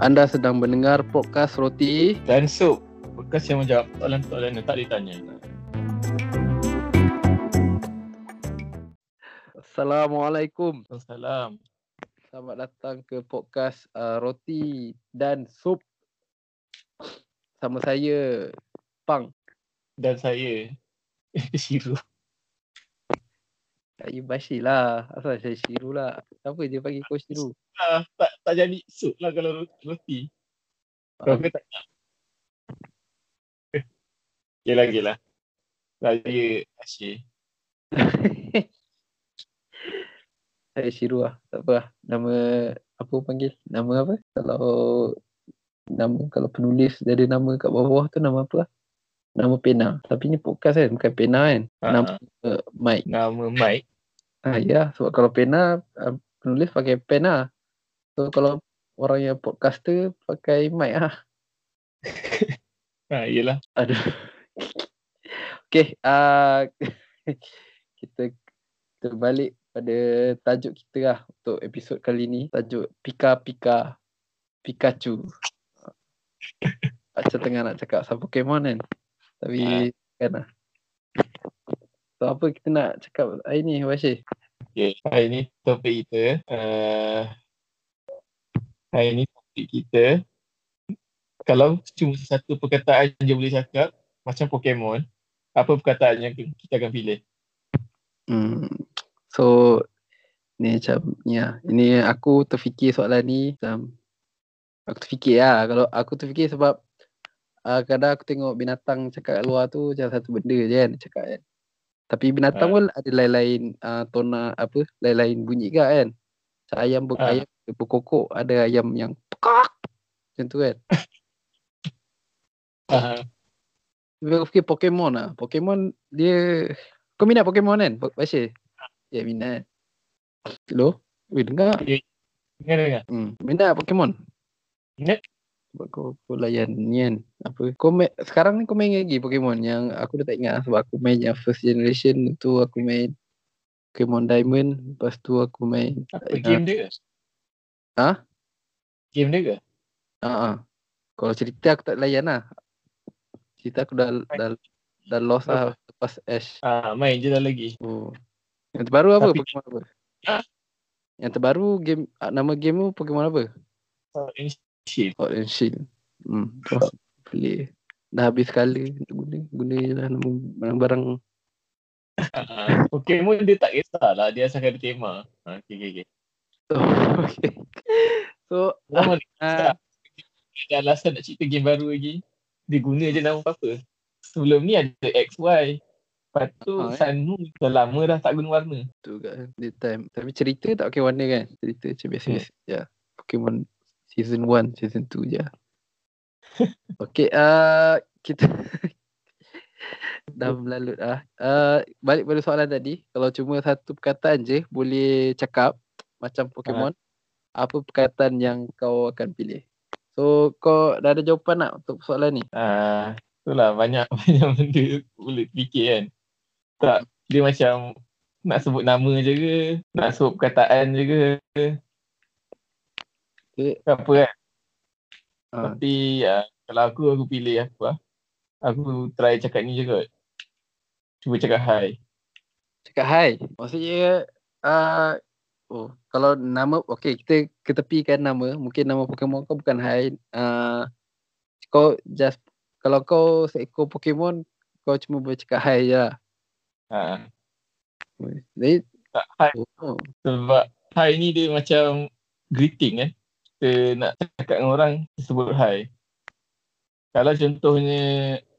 Anda sedang mendengar podcast Roti Dan Sup Bekas yang menjawab soalan-soalan yang tak ditanya. Assalamualaikum. Salam Selamat datang ke podcast uh, Roti dan Sup. Sama saya Pang. Dan saya Shiru Saya Bashir lah. Asal saya Shiru lah. Kenapa dia panggil kau Shiru? Ah, tak, tak jadi sup lah kalau roti. Kau ke tak nak. Yelah yelah. Saya Asyik Saya Shiru lah. Tak apa lah. Nama Apa panggil? Nama apa? Kalau Nama Kalau penulis Dia ada nama kat bawah tu Nama apa lah? Nama pena. Tapi ni podcast kan Bukan pena kan? Ah, Nama uh, Mike. Nama Mike Ah ya, sebab kalau pena uh, penulis pakai pen lah. So kalau orang yang podcaster pakai mic lah. ha, Yelah Aduh. okay, uh, kita kita balik pada tajuk kita lah untuk episod kali ni. Tajuk Pika Pika Pikachu. Macam tengah nak cakap pasal Pokemon kan. Tapi kan lah. So apa kita nak cakap hari ni Bashir? Okay, hari ni topik kita uh, Hari ni topik kita Kalau cuma satu perkataan je boleh cakap Macam Pokemon Apa perkataan yang kita akan pilih? Hmm. So ni macam ni lah. Ini aku terfikir soalan ni macam aku terfikir lah. Kalau aku terfikir sebab uh, kadang aku tengok binatang cakap kat luar tu macam satu benda je kan cakap kan. Tapi binatang Ah. pun ada lain-lain uh, tona apa lain-lain bunyi ke kan. Macam ayam ber, Ah. ayam berkokok ada ayam yang pekak macam tu kan. Uh, Tapi aku fikir Pokemon lah. Pokemon dia kau minat Pokemon kan? Bashir? Ya minat. Hello? Weh dengar? dengar dengar? Hmm. Minat Pokemon? Minat. Sebab kau, kau layan ni kan. Apa? Kau main, sekarang ni kau main lagi Pokemon yang aku dah tak ingat lah sebab aku main yang first generation tu aku main Pokemon Diamond. Lepas tu aku main. Apa game dia ke? Ha? Game dia ke? Ha ah. Kalau cerita aku tak layan lah. Cerita aku dah dah dah lost lah lepas Ash. Ah, main je dah lagi. Oh. Yang terbaru apa? Tapi- Pokemon apa? Yang terbaru game nama game tu Pokemon apa? Oh, ini shit. Sword and Shield. Hmm. Play. Dah habis sekali guna. Guna je lah nama barang-barang. Ah, Pokemon dia tak kisah lah. Dia asalkan ada tema. Ah, okay, okay, okay. Oh, okay. So, Orang mana ah, ada alasan nak cipta game baru lagi. Dia guna je nama apa-apa. Sebelum ni ada XY. Lepas tu eh. Sun Moon dah lama dah tak guna warna. tu kan. Dia time. Tapi cerita tak pakai warna kan? Cerita macam biasa-biasa Hmm. je. Pokemon season 1, season 2 je. okay, uh, kita dah melalut ah. Uh, balik pada soalan tadi. Kalau cuma satu perkataan je boleh cakap macam Pokemon. Apa perkataan yang kau akan pilih? So kau dah ada jawapan tak untuk soalan ni? Ah, itulah banyak banyak benda boleh fikir kan. Tak, dia macam nak sebut nama je ke, nak sebut perkataan je ke. Okay. Apa kan. Ha. Tapi ah, kalau aku, aku pilih aku lah. Aku try cakap ni je kot. Cuba cakap hi. Cakap hai. Maksudnya uh, oh kalau nama okey kita ketepikan nama, mungkin nama Pokemon kau bukan hai. Uh, kau just kalau kau seekor Pokemon kau cuma boleh cakap hai je lah. Ha, Jadi tak hi oh, Sebab hi ni dia macam greeting kan. Kita nak cakap dengan orang, sebut hi. Kalau contohnya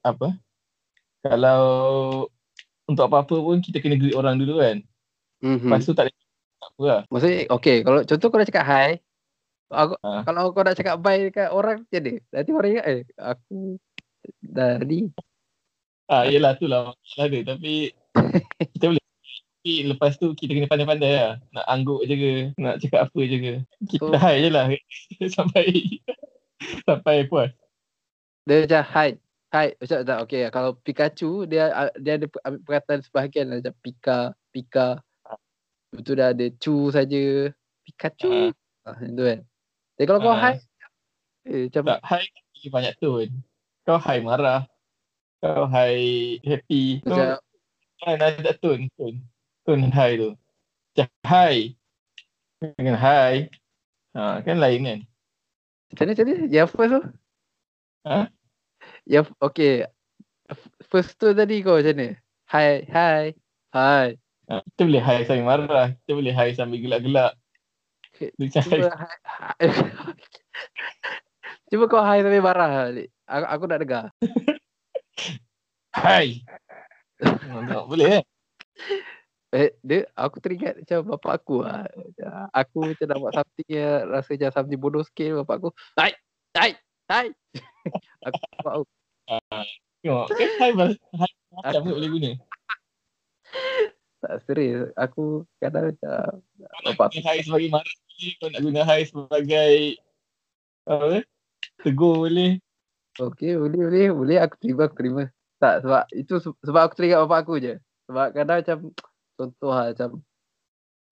apa? Kalau untuk apa-apa pun kita kena greet orang dulu kan. mhm. Lepas tu tak ada tak apa lah. Maksudnya okey kalau contoh kau dah cakap hai aku, Ha. kalau kau nak cakap bye dekat orang mana? Nanti orang ingat eh aku dah ni. Ah, yelah tu lah masalah dia. Tapi kita boleh. Tapi lepas tu kita kena pandai-pandai lah. Nak angguk je ke, nak cakap apa je ke. Kita So- hi je lah. sampai sampai puas. Dia macam hai. Hai, macam tak okey kalau Pikachu dia ah, dia ada ambil perkataan sebahagian lah, macam Pika, Pika. Lepas tu dah ada Chu saja. Pikachu. Ah, itu kan. Jadi kalau kau Ah. hai, Eh, macam Tak, hi lagi banyak tone. Kau hi marah. Kau hi happy. Kau macam kan ada tone. Tone, tone hi tu. Macam hi. Dengan hi. Ha, kan lain kan? macam mana macam mana? Yang first tu? Ha? Yang okay. First tu tadi kau macam mana? Hi, hi, hi. Ha, kita boleh hi sambil marah. Kita boleh hi sambil gelak-gelak. Cuba. Cuba kau hi sampai marah. Aku, aku nak dengar. Hi. Ha, boleh kan? Eh, dia, aku teringat macam bapak aku lah. Macam Aku macam nak buat something yang rasa macam something bodoh sikit. Bapak aku, hai, hai, hai. aku, bapak aku, Tengok. Kan hi macam boleh guna. tak serius. Aku kadang macam, Bapak- guna hi sebagai marah. Kau nak guna hi sebagai apa? Tegur boleh. okay, boleh, boleh, boleh. Aku terima, aku terima. Tak, sebab itu se- sebab aku teringat bapak aku je. Sebab kadang macam, contoh lah macam,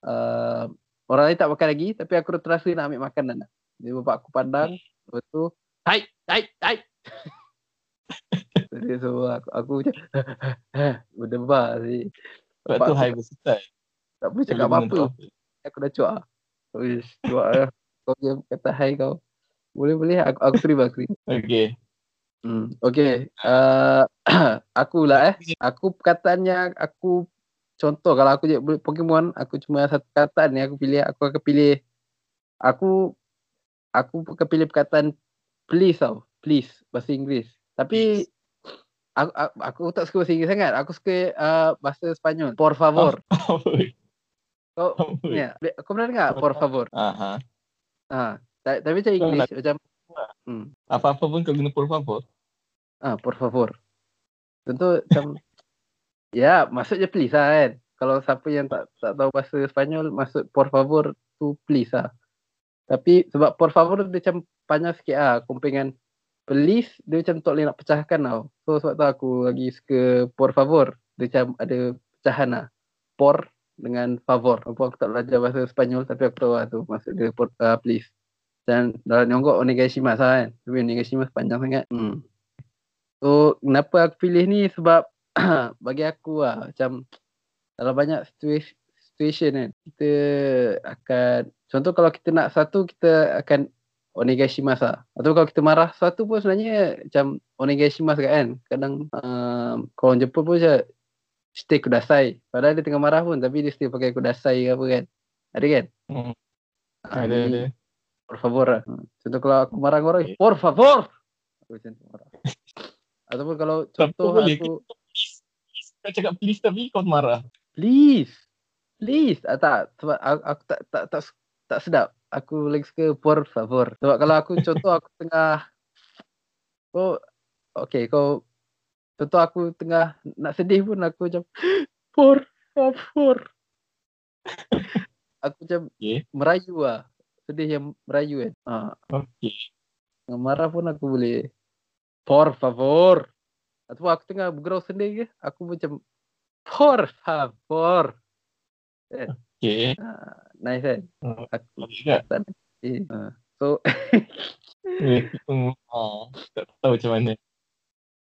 uh, orang lain tak makan lagi, tapi aku terasa nak ambil makanan lah. Jadi bapak aku pandang, lepas tu, hai, hai, hai. Jadi so aku, aku macam, berdebar sih. Sebab Bapak tu hi bersifat. Tak boleh cakap apa-apa. Aku dah cuak. Wish, cuak lah. Kau dia kata hai kau. Boleh boleh aku aku terima aku terima. Okay. Hmm. Okay. Uh, aku lah eh. Aku perkataan yang aku contoh kalau aku je boleh Pokemon aku cuma satu perkataan ni aku pilih aku akan pilih aku aku akan pilih perkataan please tau. Please bahasa Inggeris. Tapi aku, aku, aku tak suka bahasa Inggeris sangat. Aku suka uh, bahasa Sepanyol. Por favor. Kau Apa? Ya, kau pernah dengar por favor? Aha. Ha, ta- tapi macam English nak- macam hmm. Apa-apa pun kau guna por favor. Ah, por favor. Tentu macam ya, maksud je please lah kan. Kalau siapa yang tak tak tahu bahasa Sepanyol, maksud por favor tu please lah. Tapi sebab por favor dia macam panjang sikit lah dengan please dia macam tak boleh nak pecahkan tau. So sebab tu aku lagi suka por favor. Dia macam ada pecahan lah. Por dengan favor. Walaupun aku tak belajar bahasa Sepanyol tapi aku tahu lah tu maksud dia por, uh, please. Dan dalam nyonggok onegaishimasu lah kan. Tapi onegaishimasu panjang sangat. Hmm. So kenapa aku pilih ni sebab bagi aku lah macam dalam banyak situation, situation kan kita akan contoh kalau kita nak satu kita akan onegaishimasu lah. Atau kalau kita marah satu pun sebenarnya macam onegaishimasu kan. Kadang um, kalau orang Jepun pun macam stay kudasai. Padahal dia tengah marah pun tapi dia still pakai kudasai ke apa kan. Ada kan? Hmm. Ah, Ada ada. Por favor lah. Hmm. Contoh kalau aku marah orang, por favor. Aku macam marah. Ataupun kalau contoh aku, Kau cakap please tapi kau marah. please. Please. Ah, tak, sebab aku, aku tak, tak, tak, tak sedap. Aku lagi suka por favor. Sebab kalau aku contoh aku tengah, kau, okay kau, contoh aku tengah nak sedih pun aku macam, por favor. aku macam Okay. merayu lah. Sedih yang merayu kan. Ah, Okay. Marah pun aku boleh Por favor Ataupun aku tengah bergurau sendiri ke Aku macam Por favor Okay. ha, Nice kan Hmm. Aku Baik tak? tak eh. ha. So Eh, ah, tak tahu macam mana.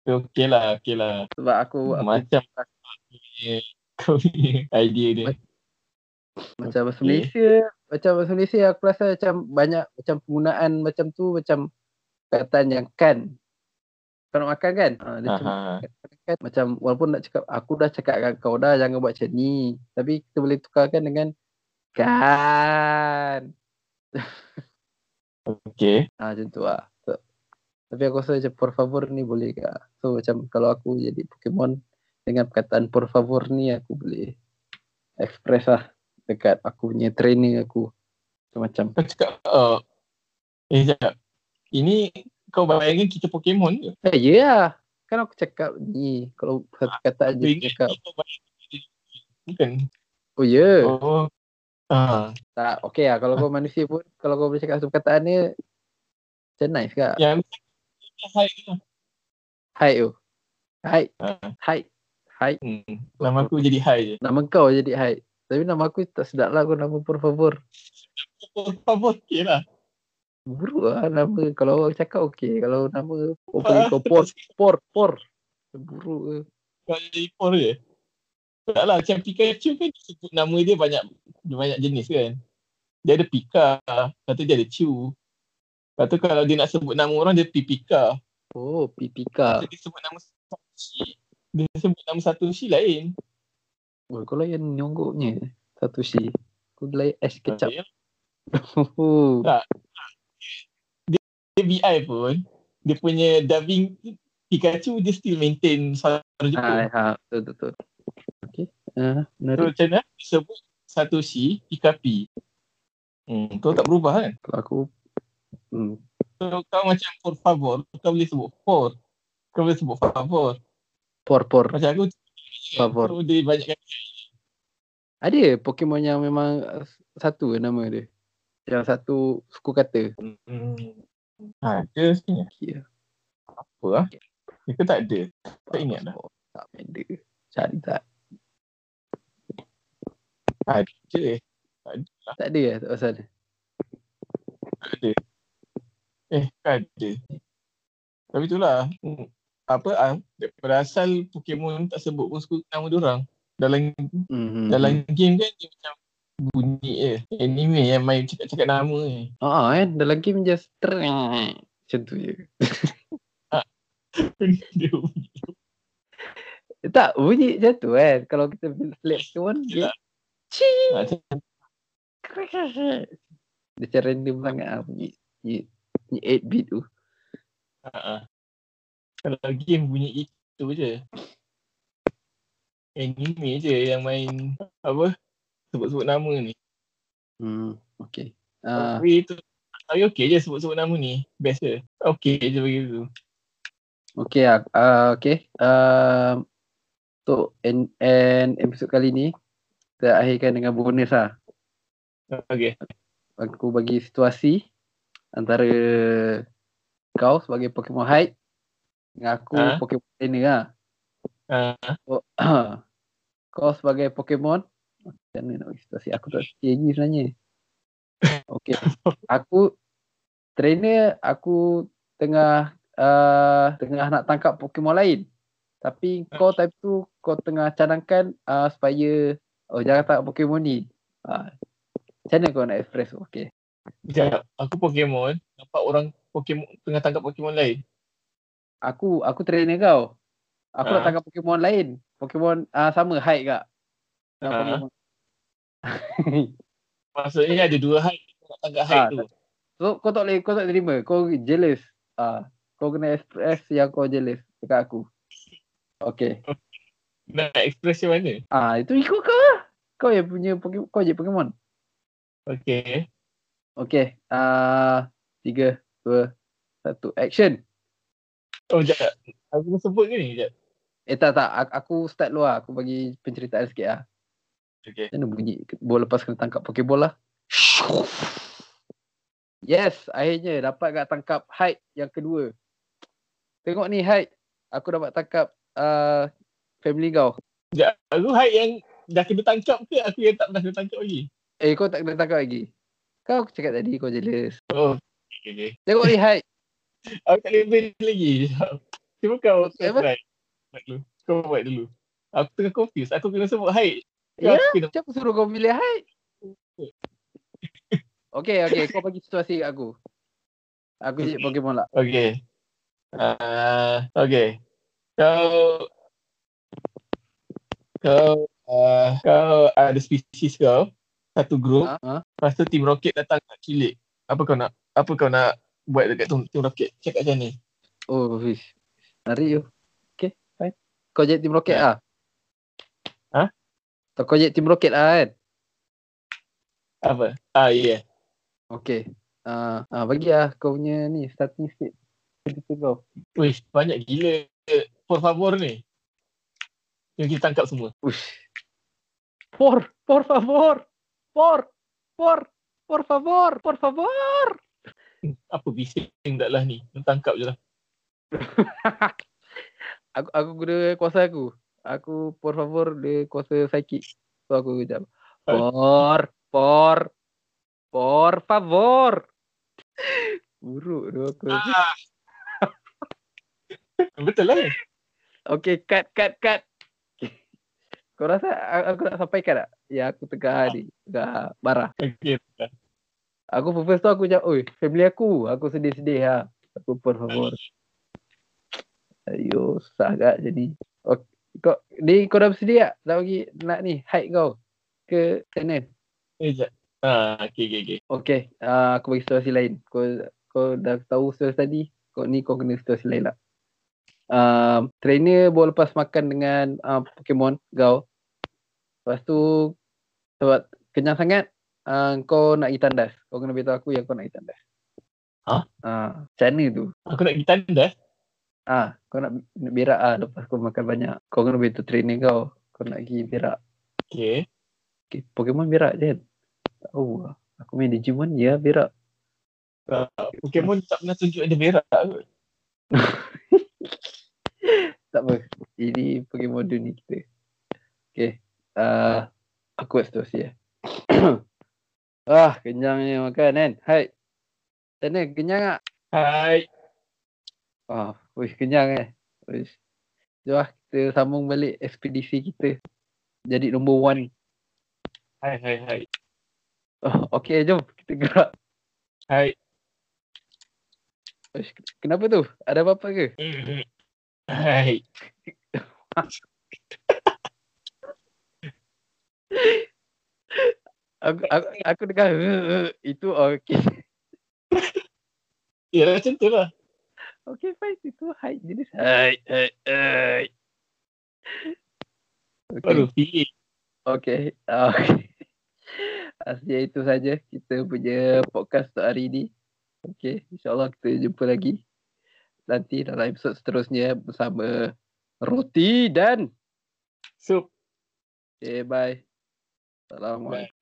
Okay lah, okay lah. Sebab aku, aku Macam punya- kau punya idea dia. Macam bahasa Okay. Malaysia Macam bahasa Malaysia Aku rasa macam Banyak macam penggunaan Macam tu Macam Perkataan yang kan Kau nak makan kan ha, Dia cuma Aha. kan macam walaupun nak cakap aku dah cakap dengan kau dah jangan buat macam ni tapi kita boleh tukarkan dengan kan Okay. ah macam tu lah so, tapi aku rasa macam por favor ni boleh ke so macam kalau aku jadi Pokemon dengan perkataan por favor ni aku boleh express lah dekat aku punya trainer aku macam Kau cakap, uh, eh sekejap. Ini kau bayangkan kita Pokemon ke? eh ya yeah. kan aku cakap ni kalau satu kataan Aku je ingat cakap Bukan. oh ya yeah. Oh. Ah, Tak, okay lah. Kalau kau manusia pun, kalau kau boleh cakap satu perkataan ni, macam nice ke? yang hai. Hai tu. Hai. Ah. Hai. Hai. Hmm. Nama aku jadi hai je. Nama kau jadi hai. Tapi nama aku tak sedap lah. Kau nama por favor. Por favor, okay lah. Buruk lah nama. Kalau orang cakap okey. Kalau nama orang panggil kau por, por, por. Buruk ke. Kau jadi por je. Tak lah, macam Pikachu kan sebut nama dia banyak dia banyak jenis kan. Dia ada Pika, lepas tu dia ada Chu. Lepas tu kalau dia nak sebut nama orang, dia Pipika. Oh, Pipika. Lepas tu dia sebut nama Satoshi. Dia sebut nama Satoshi lain. Oh, kau layan nyonggoknya. Satu si. Kau layan es kecap. Ya. Dia VI pun, dia punya dubbing Pikachu dia still maintain suara Ha, Jepun. ha, betul, betul. Okay. Uh, So macam mana sebut Satoshi Pikapi. Hmm, kau tak berubah kan? Kalau aku hmm, So kau macam por favor, kau boleh sebut por. Kau boleh sebut favor. por por. Macam aku Favor. So dia banyak kali. Ada Pokemon yang memang satu nama dia. Yang satu suku kata. Hmm. Ada sebenarnya. Okay. Apa lah? Dia ke tak ada? Tak ingat dah. Oh, tak ada. Cari tak. Ada eh. Tak ada lah. Tak ada ya tak pasal. Tak ada. Eh, tak ada. Tapi itulah. hmm, Apa ah, daripada asal Pokemon tak sebut pun nama dia orang. Dalam Hmm. dalam game kan dia macam bunyi je. Anime yang main cakap-cakap nama ni. Ah, kan dalam game just treng. Macam tu je. dia bunyi. Eh, Tak, bunyi macam tu kan. Kalau kita Pokemon, dia Yelah. Cing. Macam Dia macam random sangat lah bunyi. Bunyi, bunyi 8 bit tu. Ha. Kalau game bunyi itu je. Anime je yang main apa sebut-sebut nama ni. Hmm, okay. Ah, Tapi itu tapi okey je sebut-sebut nama ni. Best je. Okey je begitu. okay lah. Uh, okay. Um, untuk and, and episod kali ni, kita akhirkan dengan bonus lah. Okey. Aku bagi situasi antara kau sebagai Pokemon Hype dengan aku Ha? Pokemon trainer lah. Ha. So, kau sebagai Pokemon macam mana nak bagi situasi? Aku tak fikir lagi sebenarnya. Okay aku trainer aku tengah uh, tengah nak tangkap Pokemon lain. Tapi kau time tu kau tengah cadangkan uh, supaya oh jangan tangkap Pokemon ni. Uh, macam mana kau nak express? Okay Sekejap. Aku Pokemon. Nampak orang Pokemon tengah tangkap Pokemon lain. aku aku trainer kau. Aku nak Ha? tangkap Pokemon lain. Pokemon uh, sama height kak. Ha. Pokemon Maksudnya ada dua high nak tangkap high Ah, tu. So kau tak boleh kau tak terima. Kau jealous. Ah, kau kena express yang kau jealous dekat aku. Okay. Nak express macam mana? Ah, itu ikut kau lah. Kau yang punya Pokemon, kau je Pokemon. Okey. Okay. Ah, tiga, dua, satu, action. Oh, sekejap. Aku sebut ke ni? Sekejap. Eh tak tak, aku start dulu lah. Aku bagi penceritaan sikit lah. Macam mana bunyi bola lepas kena tangkap Pokeball lah. Yes, akhirnya dapat kat tangkap height yang kedua. Tengok ni height. Aku dapat tangkap uh, family kau. Sekejap. Aku high yang dah kena tangkap ke aku yang tak pernah kena tangkap lagi? Eh kau tak kena tangkap lagi. Kau cakap tadi kau jealous. Oh, okey. okey. Tengok ni height. Aku tak boleh beli lagi. Cuba kau try. Buat dulu. Kau buat dulu. Aku tengah confused. Aku kena sebut height. Ya, Macam aku suruh kau pilih height. Okay, okay. Kau bagi situasi kat aku. Aku jadi Pokemon lah. Okay. Uh, okay. Kau kau uh, kau ada spesies kau satu group. Ha? Lepas tu Team Rocket datang nak kilik. Apa kau nak apa kau nak buat dekat Team, Rocket? Cakap macam ni. Oh, fish. Nari you. Okay, fine. Kau jadi Team Rocket Ya. lah. So, kau jadi Team Rocket lah kan? Apa? Ah, ya. Yeah. Okay. Uh, uh, bagi lah kau punya ni starting sikit. Cerita kau. Wih, banyak gila. Por favor ni. Yang kita tangkap semua. Ush. Por, por favor. Por, por, por favor, por favor. Apa bising tak lah ni? Tangkap je lah. aku aku guna kuasa aku. Aku por favor dia kuasa psychic. So aku jap. Por, por, por favor. Buruk tu aku. Ah. Betul lah. Okay, cut, cut, cut. Kau rasa aku nak sampaikan tak? Ya, aku tengah ni. Tengah marah. Okay. Aku first tu aku macam, oi, family aku. Aku sedih-sedih ha. Aku por favor. Ayo, susah agak jadi. Kau, ni kau dah bersedia tak? Nak bagi, nak ni, hide kau ke channel? Eh, jap. Ah, okay, okay, okay. Okay, uh, aku bagi situasi lain. Kau kau dah tahu situasi tadi, kau ni kau kena situasi lain lah. Um, trainer baru lepas makan dengan uh, Pokemon kau. Lepas tu sebab kenyang sangat, uh, kau nak pergi tandas. Kau kena beritahu aku yang kau nak pergi tandas. Hah? Ah, macam mana tu? Aku nak pergi tandas. Ah, kau nak, nak berak ah lepas kau makan banyak. Kau kena beritahu trainer kau. Kau nak pergi berak. Okay. Okay, Pokemon berak je. kan? Tahu lah. Aku main Digimon, ya berak. Uh, Pokemon tak pernah tunjuk dia berak kot. Tak apa. Ini Pokemon dunia kita. Okay. Uh, aku buat situasi ya. ah, kenyangnya makan kan. Hai. Macam mana? Kenyang tak? Hai. Ah, wih, kenyang eh. Wih. Jom lah, kita sambung balik ekspedisi kita. Jadi nombor one. Hai, hai, hai. Oh, okay, jom. Kita gerak. Hai. Uish, kenapa tu? Ada apa-apa ke? Hai. Aku, aku, aku dengar itu okay. Ya, macam tu lah. Okay, fine. Itu hai jenis hai, hai, hai. Okay. Baru pilih. Okay. Uh, Asyik itu saja kita punya podcast untuk hari ini. Okay. InsyaAllah kita jumpa lagi. Nanti dalam episod seterusnya bersama Roti dan... So, Okay, bye. Assalamualaikum.